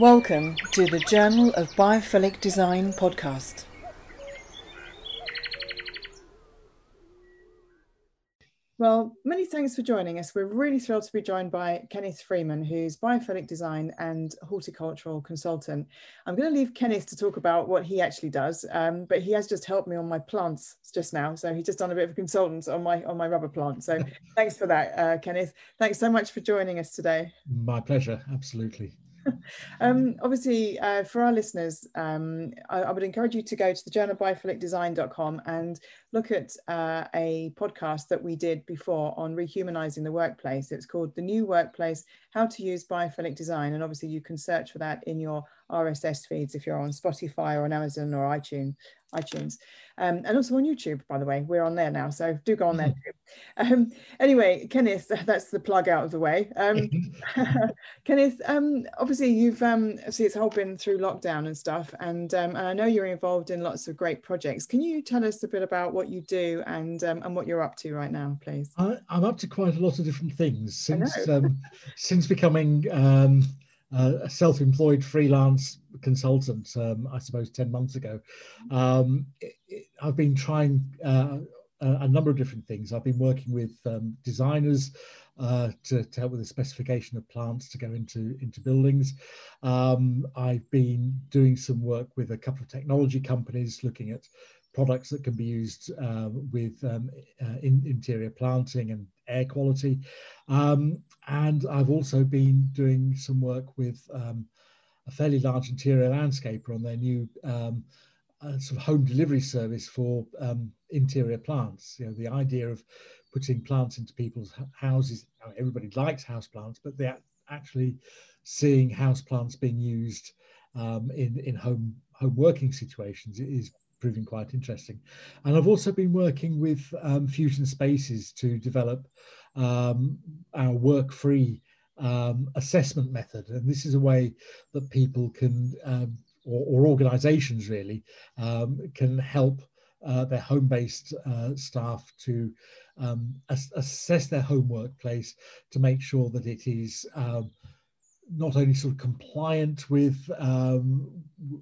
Welcome to the Journal of Biophilic Design podcast. Well, many thanks for joining us. We're really thrilled to be joined by Kenneth Freeman, who's biophilic design and horticultural consultant. I'm going to leave Kenneth to talk about what he actually does, um, but he has just helped me on my plants just now. So he's just done a bit of a consultant on my on my rubber plant. So thanks for that, uh, Kenneth. Thanks so much for joining us today. My pleasure, absolutely. um, obviously, uh, for our listeners, um, I, I, would encourage you to go to the journal journalbiophilicdesign.com and look at uh, a podcast that we did before on rehumanizing the workplace. It's called The New Workplace How to Use Biophilic Design. And obviously, you can search for that in your RSS feeds if you're on Spotify or on Amazon or iTunes iTunes, um, and also on YouTube, by the way. We're on there now, so do go on there too. Um, anyway, Kenneth, that's the plug out of the way. Um, Kenneth, um, obviously you've um, see it's all been through lockdown and stuff, and um, and I know you're involved in lots of great projects. Can you tell us a bit about what you do and and what you're up to right now, please? I, am up to quite a lot of different things since since becoming uh, a self-employed freelance consultant, um, I suppose, 10 months ago. Um, it, it, I've been trying uh, a, a, number of different things. I've been working with um, designers uh, to, to, help with the specification of plants to go into, into buildings. Um, I've been doing some work with a couple of technology companies looking at products that can be used uh, with um, uh, in, interior planting and air quality. Um, and I've also been doing some work with um, a fairly large interior landscaper on their new um, uh, sort of home delivery service for um, interior plants. You know, the idea of putting plants into people's houses. Everybody likes house plants, but they're actually seeing house plants being used um, in in home home working situations is proving quite interesting. And I've also been working with um, Fusion Spaces to develop um, our work-free um, assessment method. And this is a way that people can, um, or, or, organizations really, um, can help uh, their home-based uh, staff to um, assess their home workplace to make sure that it is not only sort of compliant with um,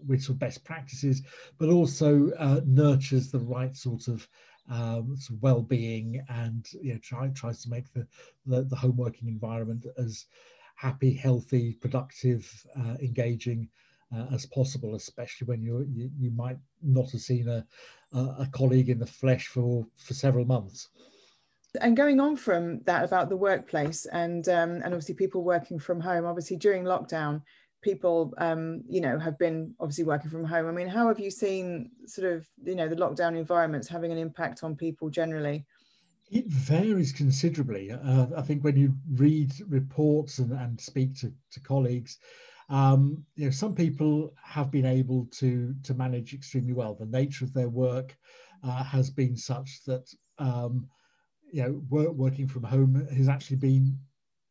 with sort of best practices, but also uh, nurtures the right sort of, um, sort of well-being and you know try, tries to make the, the, the home working environment as happy, healthy, productive, uh, engaging uh, as possible, especially when you you might not have seen a, a colleague in the flesh for for several months and going on from that about the workplace and um, and obviously people working from home obviously during lockdown people um, you know have been obviously working from home. I mean how have you seen sort of you know the lockdown environments having an impact on people generally? It varies considerably. Uh, i think when you read reports and, and speak to, to colleagues um, you know some people have been able to to manage extremely well. The nature of their work uh, has been such that um, you know, work, working from home has actually been,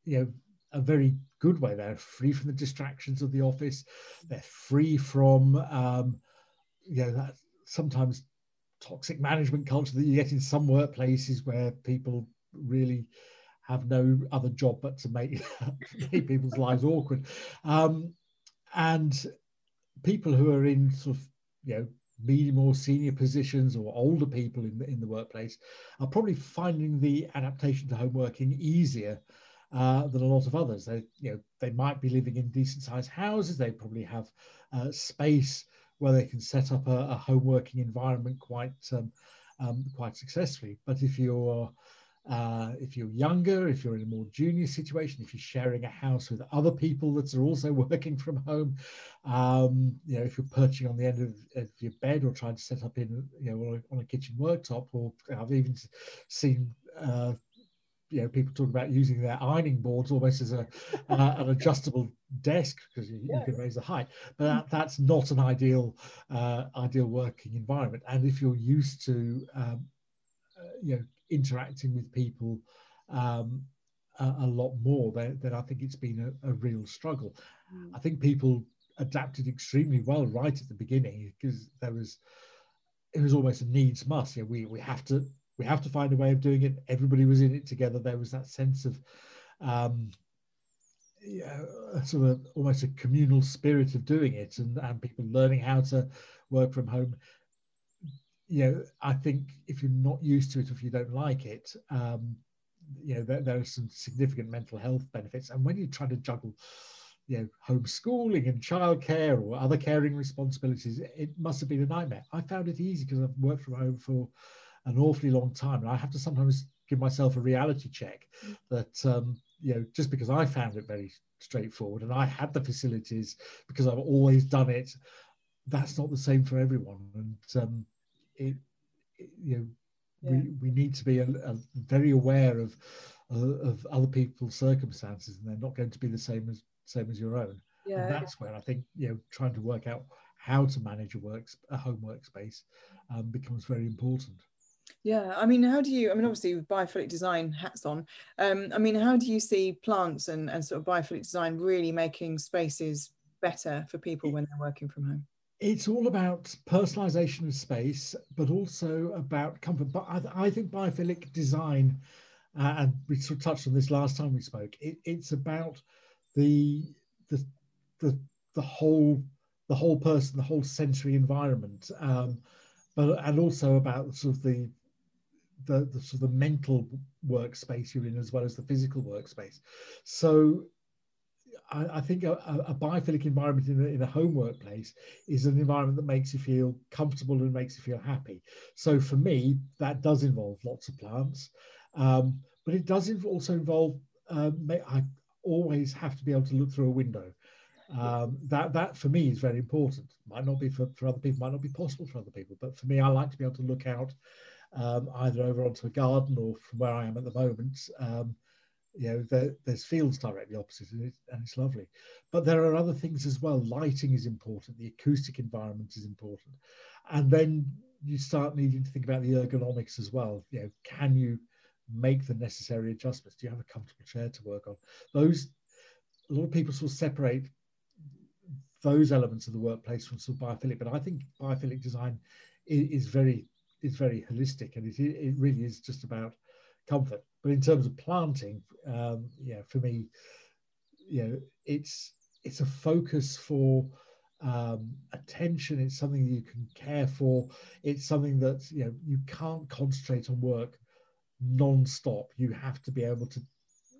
you know, a very good way. They're free from the distractions of the office. They're free from, um, you know, that sometimes toxic management culture that you get in some workplaces where people really have no other job but to make, make people's lives awkward. Um, and people who are in sort of, you know, medium or senior positions or older people in the, in the workplace are probably finding the adaptation to home working easier uh, than a lot of others. They, you know, they might be living in decent sized houses. They probably have uh, space where they can set up a, a home working environment quite um, um, quite successfully. But if you're uh, if you're younger, if you're in a more junior situation, if you're sharing a house with other people that are also working from home, um, you know, if you're perching on the end of, of, your bed or trying to set up in, you know, on a, kitchen worktop, or I've even seen, uh, you know, people talk about using their ironing boards almost as a uh, an adjustable desk because you, you, can raise the height. But that, that's not an ideal uh, ideal working environment. And if you're used to, um, uh, you know interacting with people um, a, a, lot more, then, I think it's been a, a real struggle. Mm. I think people adapted extremely well right at the beginning because there was it was almost a needs must. You know, we we have to we have to find a way of doing it. Everybody was in it together. There was that sense of um, sort of almost a communal spirit of doing it and, and people learning how to work from home you know i think if you're not used to it if you don't like it um you know there, there are some significant mental health benefits. And when you try to juggle you know homeschooling and childcare or other caring responsibilities it must have been a nightmare. I found it easy because i've worked from home for an awfully long time. And i have to sometimes give myself a reality check that um, you know just because i found it very straightforward and i had the facilities because i've always done it that's not the same for everyone. And um, it, it, you know yeah. we, we need to be a, a very aware of uh, of other people's circumstances and they're not going to be the same as same as your own. Yeah. And that's where I think you know trying to work out how to manage a works a home workspace um, becomes very important. Yeah, I mean, how do you? I mean, obviously, with biophilic design hats on. Um, I mean, how do you see plants and and sort of biophilic design really making spaces better for people when they're working from home? It's all about personalization of space, but also about comfort. But I, I think biophilic design, uh, and we sort of touched on this last time we spoke. It, it's about the the the the whole the whole person, the whole sensory environment, um, but and also about sort of the the, the sort of the mental workspace you're in as well as the physical workspace. So I, I think a, a, biophilic environment in a, in a home workplace is an environment that makes you feel comfortable and makes you feel happy. So for me, that does involve lots of plants, um, but it does also involve. Um, I, always have to be able to look through a window. Um, that that for me is very important. Might not be for, for other people, might not be possible for other people, but for me, I like to be able to look out um, either over onto a garden or from where I am at the moment. Um, you know, there, there's fields directly opposite, and, it, and it's lovely. But there are other things as well. Lighting is important. The acoustic environment is important, and then you start needing to think about the ergonomics as well. You know, can you make the necessary adjustments? Do you have a comfortable chair to work on? Those a lot of people sort of separate those elements of the workplace from sort of biophilic, but I think biophilic design is, is very is very holistic, and it, it really is just about comfort. But in terms of planting, um, yeah, for me, you know, it's it's a focus for um, attention. It's something you can care for. It's something that you know you can't concentrate on work non-stop you have to be able to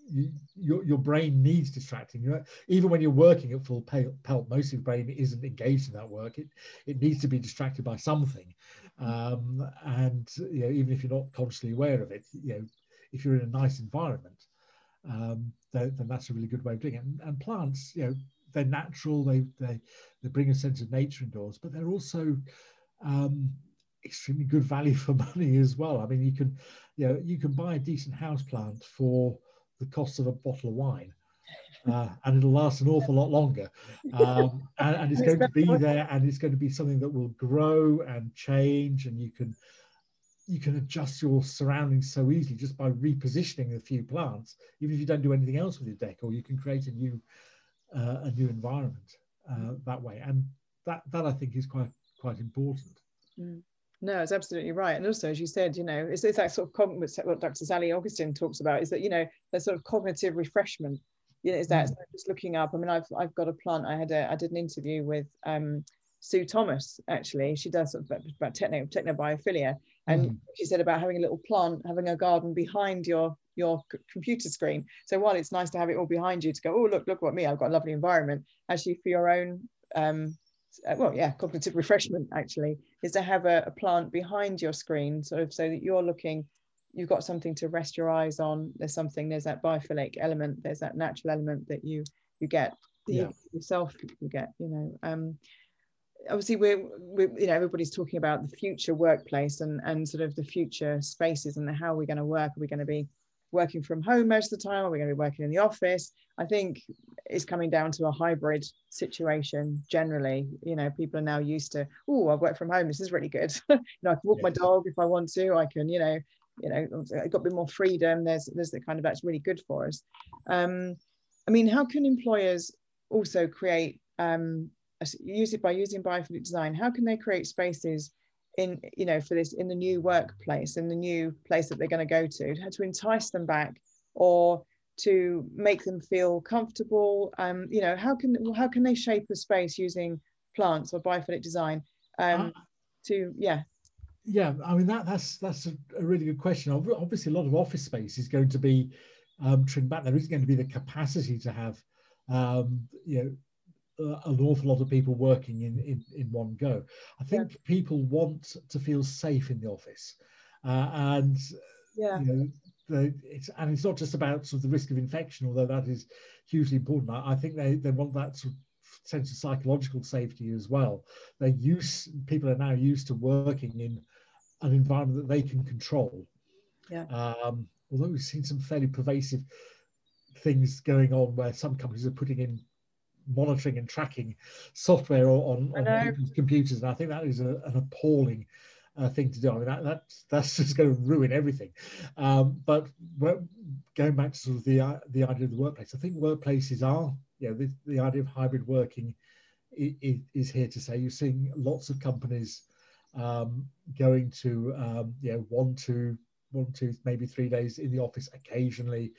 you, your, your brain needs distracting you know, even when you're working at full pelt most of the brain isn't engaged in that work it it needs to be distracted by something um, and you know even if you're not consciously aware of it you know if you're in a nice environment um, then, then that's a really good way of doing it and, and plants you know they're natural they they they bring a sense of nature indoors but they're also um, extremely good value for money as well. I mean, you can, you know, you can buy a decent house plant for the cost of a bottle of wine. Uh, and it'll last an awful lot longer. Um, and, and, it's going to be there, and it's going to be something that will grow and change, and you can you can adjust your surroundings so easily just by repositioning a few plants, even if you don't do anything else with your deck, or You can create a new uh, a new environment uh, that way, and that that I think is quite quite important. Mm. No, it's absolutely right. And also, as you said, you know, it's, it's that sort of what Dr. Sally Augustin talks about is that, you know, that sort of cognitive refreshment. You know, is that mm. just looking up? I mean, I've, I've got a plant. I had a, I did an interview with um, Sue Thomas, actually. She does sort of about, about techno, technobiophilia. And mm. she said about having a little plant, having a garden behind your your computer screen. So while it's nice to have it all behind you to go, oh, look, look what me, I've got a lovely environment, actually for your own um, uh, well, yeah, cognitive refreshment actually is to have a, a, plant behind your screen, sort of so that you're looking, you've got something to rest your eyes on. There's something, there's that biophilic element, there's that natural element that you you get yeah. you, yourself you get, you know. Um, obviously we're, we're, you know everybody's talking about the future workplace and and sort of the future spaces and how we're going to work. Are we going to be working from home most of the time? Are we going to be working in the office? I think it's coming down to a hybrid situation generally. You know, people are now used to, oh, I work from home. This is really good. you know, I can walk yeah. my dog if I want to. I can, you know, you know, I've got a bit more freedom. There's there's the kind of that's really good for us. Um, I mean, how can employers also create um, use it by using biophilic design? How can they create spaces in you know for this in the new workplace in the new place that they're going to go to How to entice them back or to make them feel comfortable? Um, you know, how can how can they shape a space using plants or biophilic design? Um, uh, to yeah. Yeah, I mean that that's that's a, a, really good question. Obviously, a lot of office space is going to be um, trimmed back. There isn't going to be the capacity to have um, you know an awful lot of people working in, in, in one go. I think yeah. people want to feel safe in the office. Uh, and yeah. you know, the, it's and it's not just about sort of the risk of infection, although that is hugely important. I, I think they, they want that sort of sense of psychological safety as well. They use people are now used to working in an environment that they can control. Yeah. Um, although we've seen some fairly pervasive things going on where some companies are putting in monitoring and tracking software on, on people's computers. And I think that is a, an appalling uh, thing to do. I mean, that, that that's just going to ruin everything. Um, but going back to sort of the uh, the idea of the workplace, I think workplaces are, you know, the, the idea of hybrid working is, is, here to say. You're seeing lots of companies um, going to, um, you know, one, two, one, two, maybe three days in the office occasionally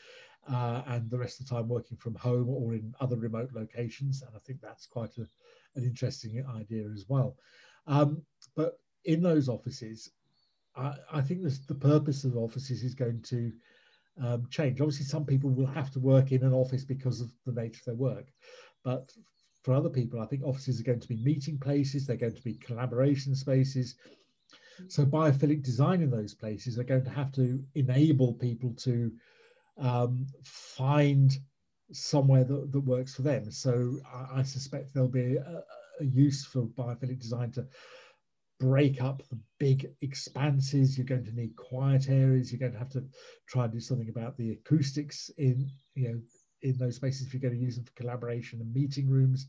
uh, and the rest of the time working from home or in other remote locations. And I think that's quite a, an interesting idea as well. Um, but in those offices, I, I think this, the purpose of offices is going to um, change. Obviously, some people will have to work in an office because of the nature of their work. But for other people, I think offices are going to be meeting places, they're going to be collaboration spaces. So biophilic design in those places are going to have to enable people to um, find somewhere that, that works for them. So I, I suspect there'll be a, a, use for biophilic design to break up the big expanses. You're going to need quiet areas. You're going to have to try and do something about the acoustics in you know in those spaces if you're going to use them for collaboration and meeting rooms.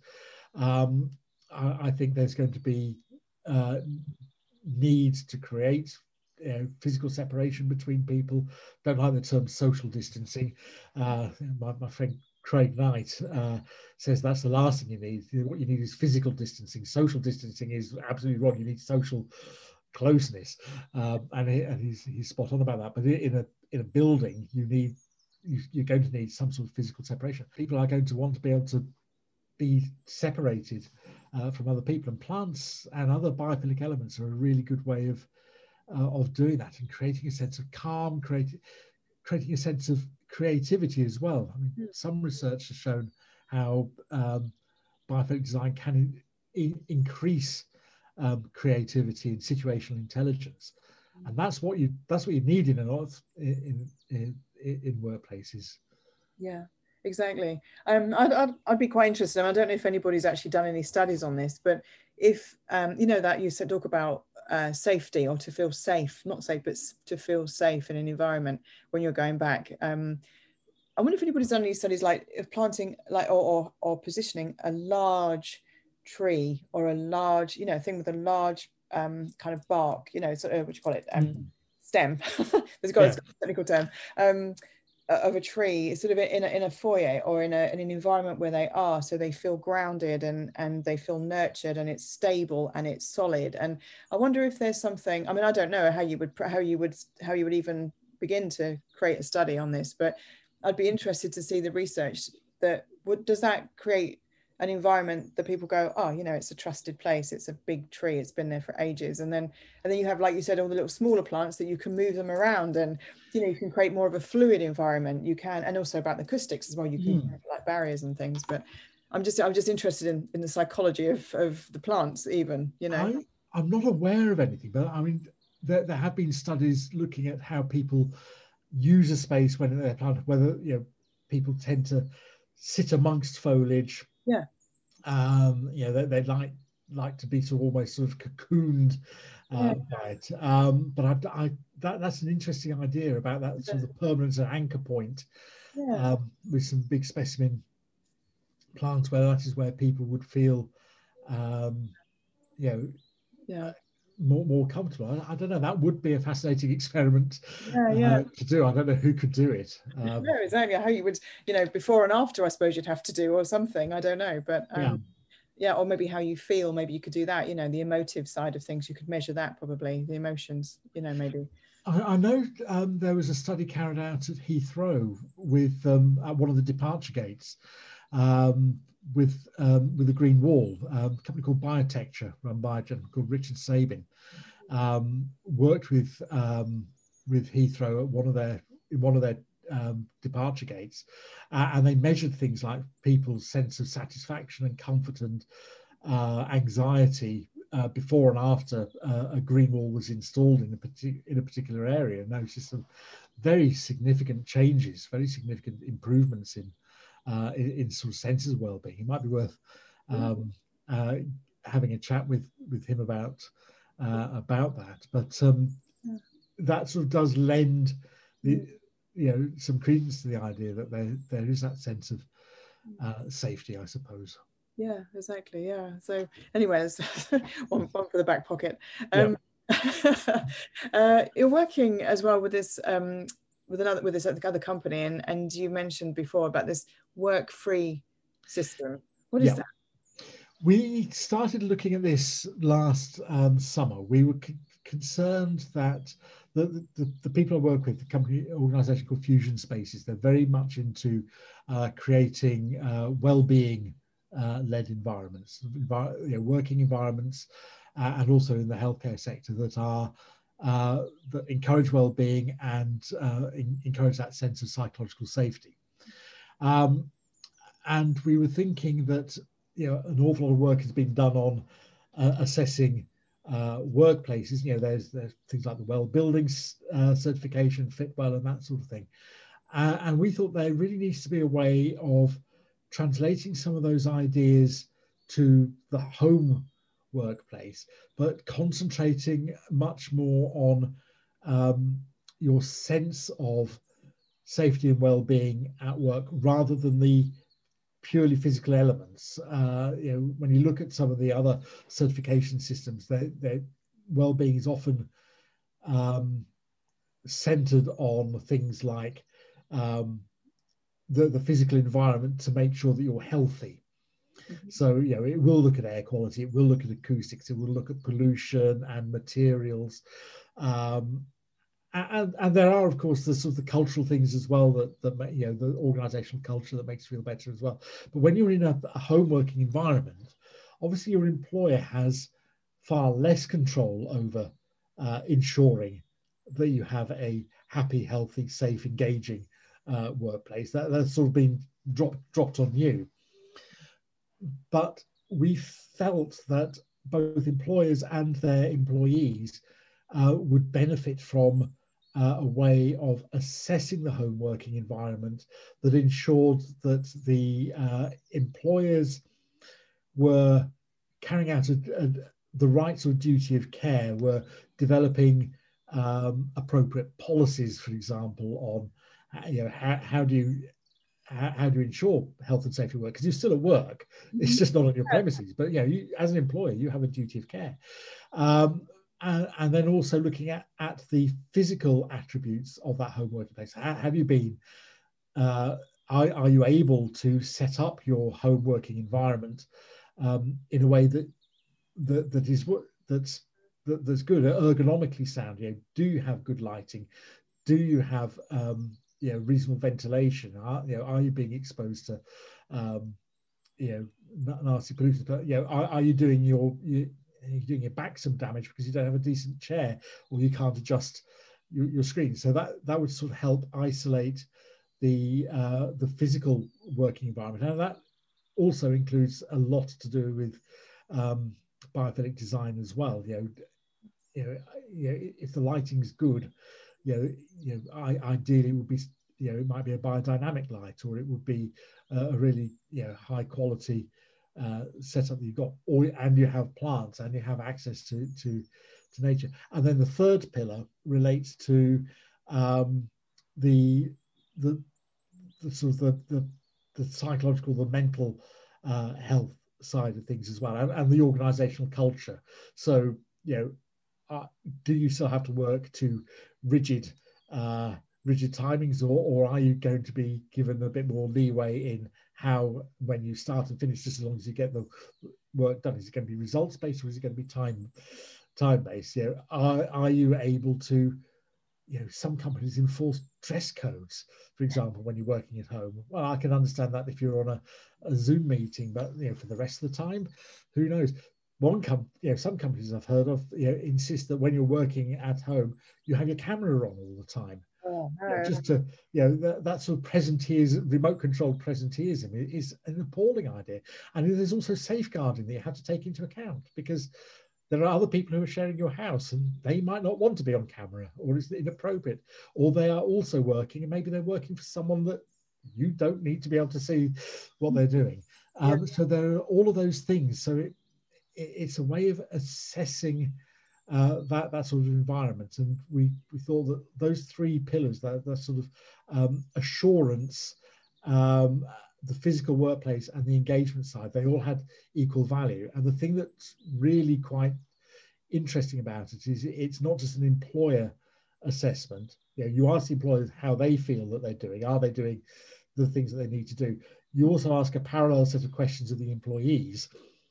Um, I, I, think there's going to be uh, need to create physical separation between people. Don't like the term social distancing. Uh, my, my friend Craig Knight uh, says that's the last thing you need. What you need is physical distancing. Social distancing is absolutely wrong. You need social closeness, um, and, he, and he's, he's spot on about that. But in a in a building, you need you, are going to need some sort of physical separation. People are going to want to be able to be separated uh, from other people, and plants and other biophilic elements are a really good way of uh, of doing that and creating a sense of calm, creating creating a sense of creativity as well. I mean, mm. some research has shown how um, biophilic design can in, increase um, creativity and situational intelligence, mm. and that's what you that's what you need in a lot of, in, in in workplaces. Yeah, exactly. Um, I'd, I'd, I'd, be quite interested. I don't know if anybody's actually done any studies on this, but if um, you know that you said talk about uh, safety or to feel safe, not safe, but to feel safe in an environment when you're going back. Um, I wonder if anybody's done any studies like planting, like or, or, or positioning a large tree or a large, you know, thing with a large um, kind of bark, you know, sort of what you call it, um, mm. stem. There's got, yeah. a technical term. Um, of a tree sort of in a, in a foyer or in, a, in an environment where they are so they feel grounded and and they feel nurtured and it's stable and it's solid. And i wonder if there's something i mean i don't know how you would how you would how you would even begin to create a study on this but i'd be interested to see the research that would does that create an environment that people go, oh, you know, it's a trusted place. It's a big tree. It's been there for ages. And then, and then you have, like you said, all the little smaller plants that you can move them around, and you know, you can create more of a fluid environment. You can, and also about the acoustics as well. You can mm. have, like barriers and things. But I'm just, I'm just interested in in the psychology of of the plants, even. You know, I, am not aware of anything, but I mean, there, there have been studies looking at how people use a space when they're planted, whether you know people tend to sit amongst foliage yeah. Um, you know, they, they like like to be sort of almost sort of cocooned uh, yeah. by it. Um, but I, I that, that's an interesting idea about that sort of the permanence and anchor point yeah. um, with some big specimen plants where that is where people would feel, um, you know, yeah more, more comfortable. I, I, don't know. That would be a fascinating experiment yeah, yeah. Uh, to do. I don't know who could do it. Um, no, exactly. How you would, you know, before and after, I suppose you'd have to do or something. I don't know, but um, yeah or maybe how you feel maybe you could do that you know the emotive side of things you could measure that probably the emotions you know maybe I, I know um, there was a study carried out at Heathrow with um, at one of the departure gates um, with um, with the Green Wall, um, a company called Biotecture, run by a gentleman called Richard Sabin, um, worked with with Heathrow at one of their in one of their um, departure gates, uh, and they measured things like people's sense of satisfaction and comfort and uh, anxiety uh, before and after uh, a green wall was installed in a, partic- in a particular area. And noticed some very significant changes, very significant improvements in uh, in, in, sort of senses well-being. It might be worth um, uh, having a chat with with him about about that. But um, that sort of does lend the you know some credence to the idea that there there is that sense of uh, safety, I suppose. Yeah, exactly. Yeah. So, anyways, one, one for the back pocket. Um, yeah. uh, you're working as well with this um, with another with this other company, and and you mentioned before about this work free system. What is yeah. that? We started looking at this last um, summer. We were c- concerned that the, the, the, people I work with, the company organization called Fusion Spaces, they're very much into uh, creating uh, well-being uh, led environments, envir- you know, working environments, uh, and also in the healthcare sector that are uh, that encourage well-being and uh, in, encourage that sense of psychological safety. Um, and we were thinking that you know an awful lot of work has been done on assessing uh, workplaces. You know, there's there's things like the well building uh, certification, Fitwel, and that sort of thing. Uh, and we thought there really needs to be a way of translating some of those ideas to the home workplace, but concentrating much more on um, your sense of safety and well-being at work rather than the purely physical elements. Uh, you know, when you look at some of the other certification systems, their, well-being is often um, centered on things like um, the, the physical environment to make sure that you're healthy. Mm-hmm. So, you know, it will look at air quality, it will look at acoustics, it will look at pollution and materials. Um, and, and there are, of course, the sort of the cultural things as well that, that you know the organizational culture that makes you feel better as well. But when you're in a, a home working environment, obviously your employer has far less control over uh, ensuring that you have a happy, healthy, safe, engaging uh, workplace. That, that's sort of been dropped dropped on you. But we felt that both employers and their employees uh, would benefit from uh, a way of assessing the home working environment that ensured that the uh, employers were carrying out a, a, the rights or duty of care, were developing um, appropriate policies, for example, on uh, you know how, how do you how, do you ensure health and safety work because you're still at work it's mm-hmm. just not on your premises but you know you, as an employer you have a duty of care um, and, and, then also looking at, at the physical attributes of that home working place. How, have you been, uh, are, are, you able to set up your home working environment um, in a way that, that, that is what that's, that, that's good, ergonomically sound? You know, do you have good lighting? Do you have um, you know, reasonable ventilation? Are, you know, are you being exposed to um, you know, nasty pollutants? But you know, are, are you doing your, your you're doing your back some damage because you don't have a decent chair or you can't adjust your, your screen. So that that would sort of help isolate the uh, the physical working environment, and that also includes a lot to do with um, biophilic design as well. You know, you know, you know if the lighting's good, you know, you know, I, ideally it would be you know it might be a biodynamic light or it would be a really you know high quality uh, setup that you've got, or and you have plants and you have access to to to nature. And then the third pillar relates to um, the, the the sort of the the, the psychological, the mental uh, health side of things as well, and, and the organizational culture. So you know, uh, do you still have to work to rigid uh, rigid timings, or, or are you going to be given a bit more leeway in how when you start and finish, just as long as you get the work done? Is it going to be results based or is it going to be time time based? Know, are, are you able to, you know, some companies enforce dress codes, for example, when you're working at home. Well, I can understand that if you're on a, a Zoom meeting, but you know, for the rest of the time, who knows? One com, you know, some companies I've heard of, you know, insist that when you're working at home, you have your camera on all the time. Oh, no. Just to, you know, that, that sort of presenteeism, remote controlled presenteeism is an appalling idea. And there's also safeguarding that you have to take into account because there are other people who are sharing your house and they might not want to be on camera or it's inappropriate or they are also working and maybe they're working for someone that you don't need to be able to see what they're doing um, yeah. so there are all of those things so it, it, it's a way of assessing uh, that that sort of environment and we we thought that those three pillars that, that sort of um, assurance um, the physical workplace and the engagement side, they all had equal value. And the thing that's really quite interesting about it is it's not just an employer assessment. You, know, you ask the employers how they feel that they're doing. Are they doing the things that they need to do? You also ask a parallel set of questions of the employees,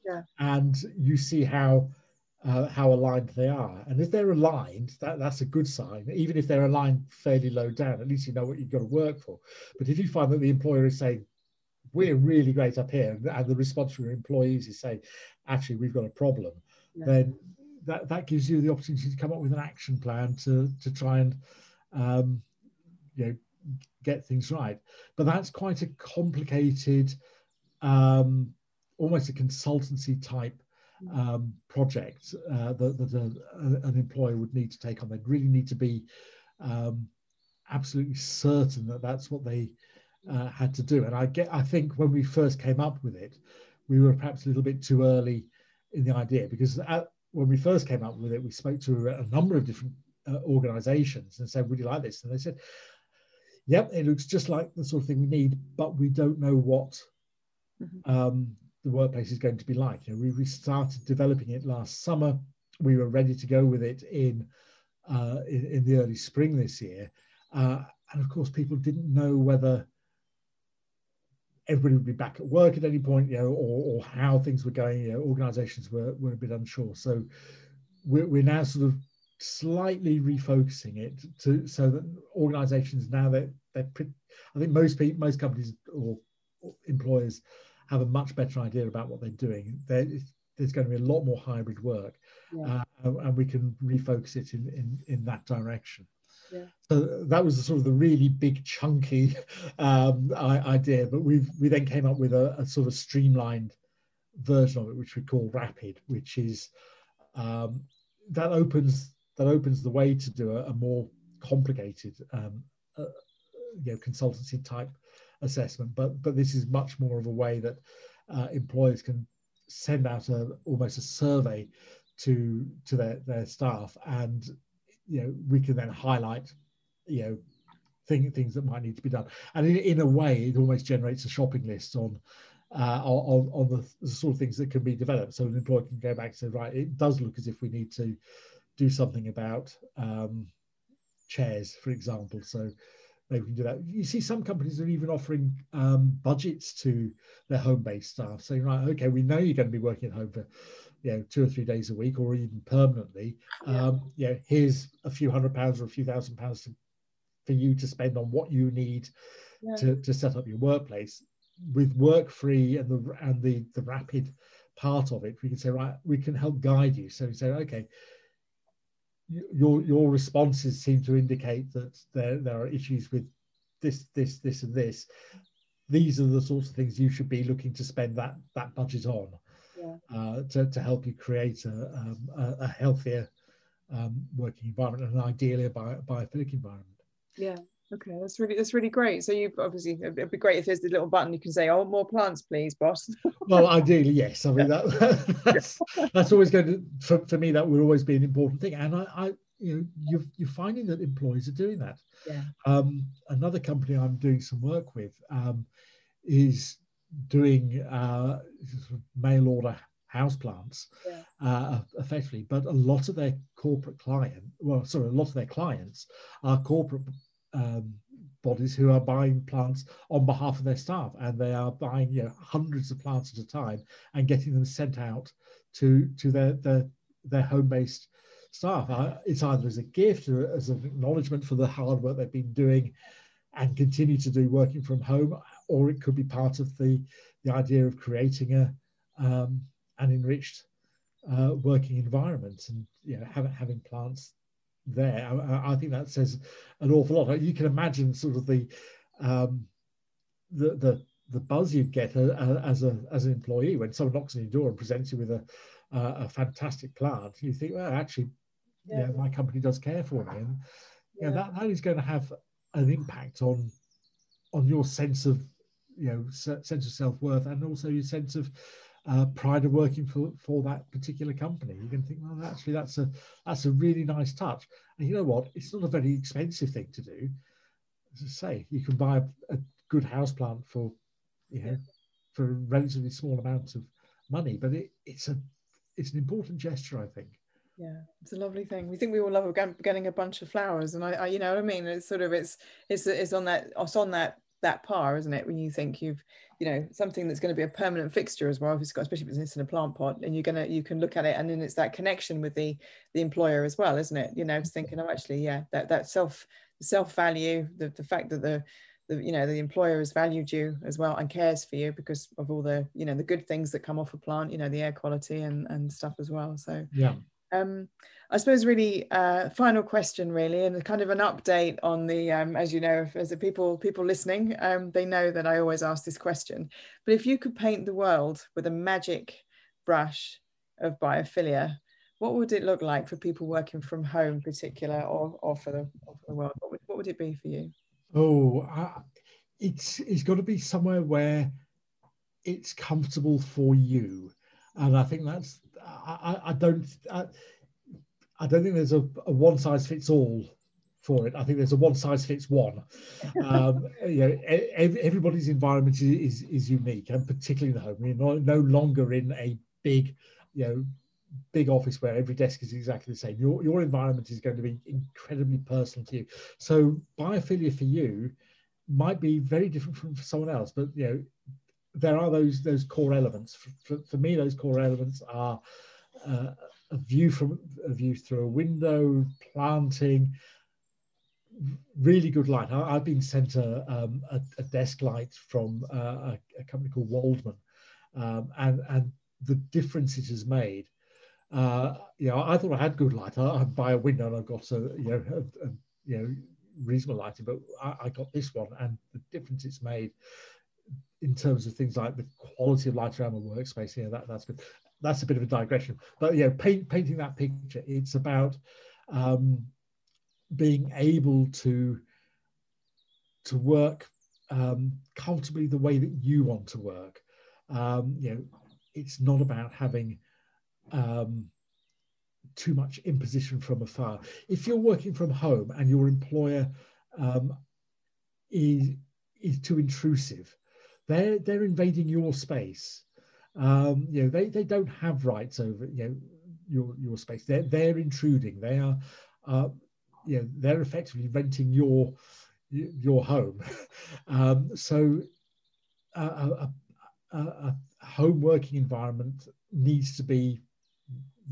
yeah. and you see how uh, how aligned they are. And if they're aligned, that, that's a good sign. Even if they're aligned fairly low down, at least you know what you've got to work for. But if you find that the employer is saying, we're really great up here, and the response from your employees is saying, actually, we've got a problem, yeah. then that, that gives you the opportunity to come up with an action plan to, to try and um, you know, get things right. But that's quite a complicated, um, almost a consultancy type um, project uh, that, that a, an employer would need to take on. They'd really need to be um, absolutely certain that that's what they uh, had to do. And I get, I think when we first came up with it, we were perhaps a little bit too early in the idea because at, when we first came up with it, we spoke to a, a number of different uh, organizations and said, Would you like this? And they said, Yep, it looks just like the sort of thing we need, but we don't know what mm-hmm. um, the workplace is going to be like. You know, we, we started developing it last summer. We were ready to go with it in uh, in, in, the early spring this year. Uh, and of course, people didn't know whether everybody would be back at work at any point, you know, or, or how things were going. You know, organisations were, were a bit unsure. So we're, we're now sort of slightly refocusing it to so that organisations now that they're, they're I think most people, most companies or, or employers have a much better idea about what they're doing. There, there's going to be a lot more hybrid work, yeah. uh, and we can refocus it in, in, in that direction. Yeah. So that was sort of the really big chunky um, idea, but we we then came up with a, a, sort of streamlined version of it, which we call Rapid, which is um, that opens that opens the way to do a, a more complicated um, uh, you know consultancy type assessment, but but this is much more of a way that uh, employers can send out a almost a survey to to their their staff and you know we can then highlight you know thing, things that might need to be done. And in, in a way it almost generates a shopping list on uh, on, on the, the, sort of things that can be developed. So an employer can go back and say right it does look as if we need to do something about um, chairs for example. So we can do that you see some companies are even offering um, budgets to their home-based staff saying right okay we know you're going to be working at home for you know two or three days a week or even permanently yeah. um you know here's a few hundred pounds or a few thousand pounds to, for you to spend on what you need yeah. to, to set up your workplace with work free and the and the the rapid part of it we can say right we can help guide you so we say okay your your responses seem to indicate that there, there are issues with this this this and this these are the sorts of things you should be looking to spend that that budget on yeah. uh, to, to help you create a, um, a, a healthier um, working environment and ideally a bio, biophilic environment. Yeah. Okay, that's really that's really great. So you obviously it'd be great if there's the little button you can say, "Oh, more plants, please, boss." well, ideally, yes. I mean that that's, that's always going to for, for me that would always be an important thing, and I, I you know you're you're finding that employees are doing that. Yeah. Um, another company I'm doing some work with um, is doing uh, mail order house plants yeah. uh, effectively, but a lot of their corporate client, well, sorry, a lot of their clients are corporate um, bodies who are buying plants on behalf of their staff and they are buying you know hundreds of plants at a time and getting them sent out to to their their, their home-based staff. Uh, it's either as a gift or as an acknowledgement for the hard work they've been doing and continue to do working from home or it could be part of the the idea of creating a um, an enriched uh, working environment and you know having having plants there. I, I, think that says an awful lot. You can imagine sort of the um, the, the the buzz you'd get as a as an employee when someone knocks on your door and presents you with a a fantastic plant. You think, well, actually, yeah, yeah my company does care for me, and yeah. that that is going to have an impact on on your sense of you know sense of self worth and also your sense of uh, pride of working for, for that particular company. You can think, well, actually, that's a that's a really nice touch. And you know what? It's not a very expensive thing to do. As I say, you can buy a, a good house plant for, you know, for a relatively small amount of money, but it, it's a it's an important gesture, I think. Yeah, it's a lovely thing. We think we all love getting a bunch of flowers, and I, I you know what I mean. It's sort of it's it's it's on that it's on that that par, isn't it? When you think you've you know something that's going to be a permanent fixture as well if it's got especially if it's in a plant pot and you're gonna you can look at it and then it's that connection with the the employer as well isn't it? You know thinking oh actually yeah that that self self value the, the fact that the the you know the employer has valued you as well and cares for you because of all the you know the good things that come off a plant you know the air quality and and stuff as well. So yeah um, I suppose really uh, final question really and kind of an update on the um, as you know as the people people listening um, they know that I always ask this question but if you could paint the world with a magic brush of biophilia what would it look like for people working from home in particular or, or, for, the, or for the world? What would, what would it be for you? Oh it's it's got to be somewhere where it's comfortable for you. And I think that's I, I don't I, I, don't think there's a, a, one size fits all for it. I think there's a one size fits one. Um, you know, everybody's environment is, is, is unique, and particularly in the home. You're no, no longer in a big, you know, big office where every desk is exactly the same. Your your environment is going to be incredibly personal to you. So biophilia for you might be very different from for someone else, but you know there are those those core elements. For, for, for me, those core elements are uh, a view from a view through a window, planting, really good light. I, have been sent a, um, a, a, desk light from uh, a, a, company called Waldmann, um, and and the difference it has made. Uh, you know, I thought I had good light. I, would buy a window and I've got a you know a, a you know reasonable lighting, but I, I, got this one, and the difference it's made in terms of things like the quality of light around the workspace. Yeah, that, that's good. That's a bit of a digression, but yeah, paint, painting that picture. It's about um, being able to to work um, comfortably the way that you want to work. Um, you know, it's not about having um, too much imposition from afar. If you're working from home and your employer um, is is too intrusive, they're they're invading your space. Um, you know, they, they don't have rights over you know your your space. They're they're intruding. They are uh, you know they're effectively renting your your home. um, so a, a, a, a home working environment needs to be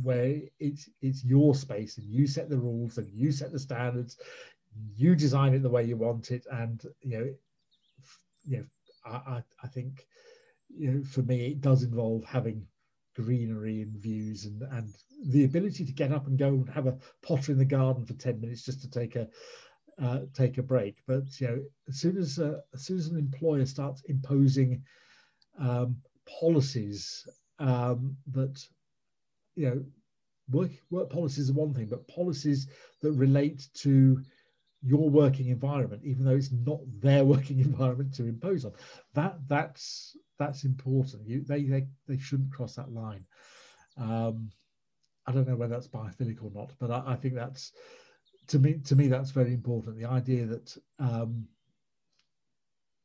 where it's it's your space and you set the rules and you set the standards you design it the way you want it and you know you know I, I think you know for me it does involve having greenery and views and and the ability to get up and go and have a potter in the garden for 10 minutes just to take a uh, take a break but you know as soon as uh, as soon as an employer starts imposing um, policies um, that you know work work policies are one thing but policies that relate to your working environment, even though it's not their working environment to impose on. That that's that's important. You, they, they they shouldn't cross that line. Um, I don't know whether that's biophilic or not, but I, I, think that's to me to me that's very important. The idea that um,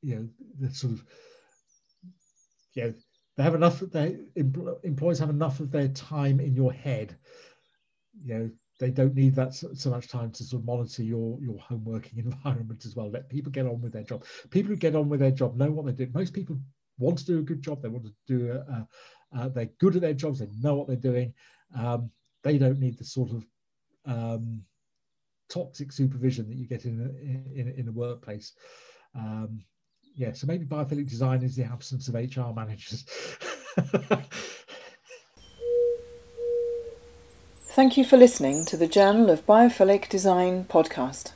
you know the sort of you know they have enough. They employees have enough of their time in your head. You know they don't need that so, so, much time to sort of monitor your your home working environment as well. Let people get on with their job. People who get on with their job know what they do. Most people want to do a good job. They want to do a, uh, they're good at their jobs. They know what they're doing. Um, they don't need the sort of um, toxic supervision that you get in a, in, in a workplace. Um, yeah, so maybe biophilic design is the absence of HR managers. Thank you for listening to the Journal of Biophilic Design podcast.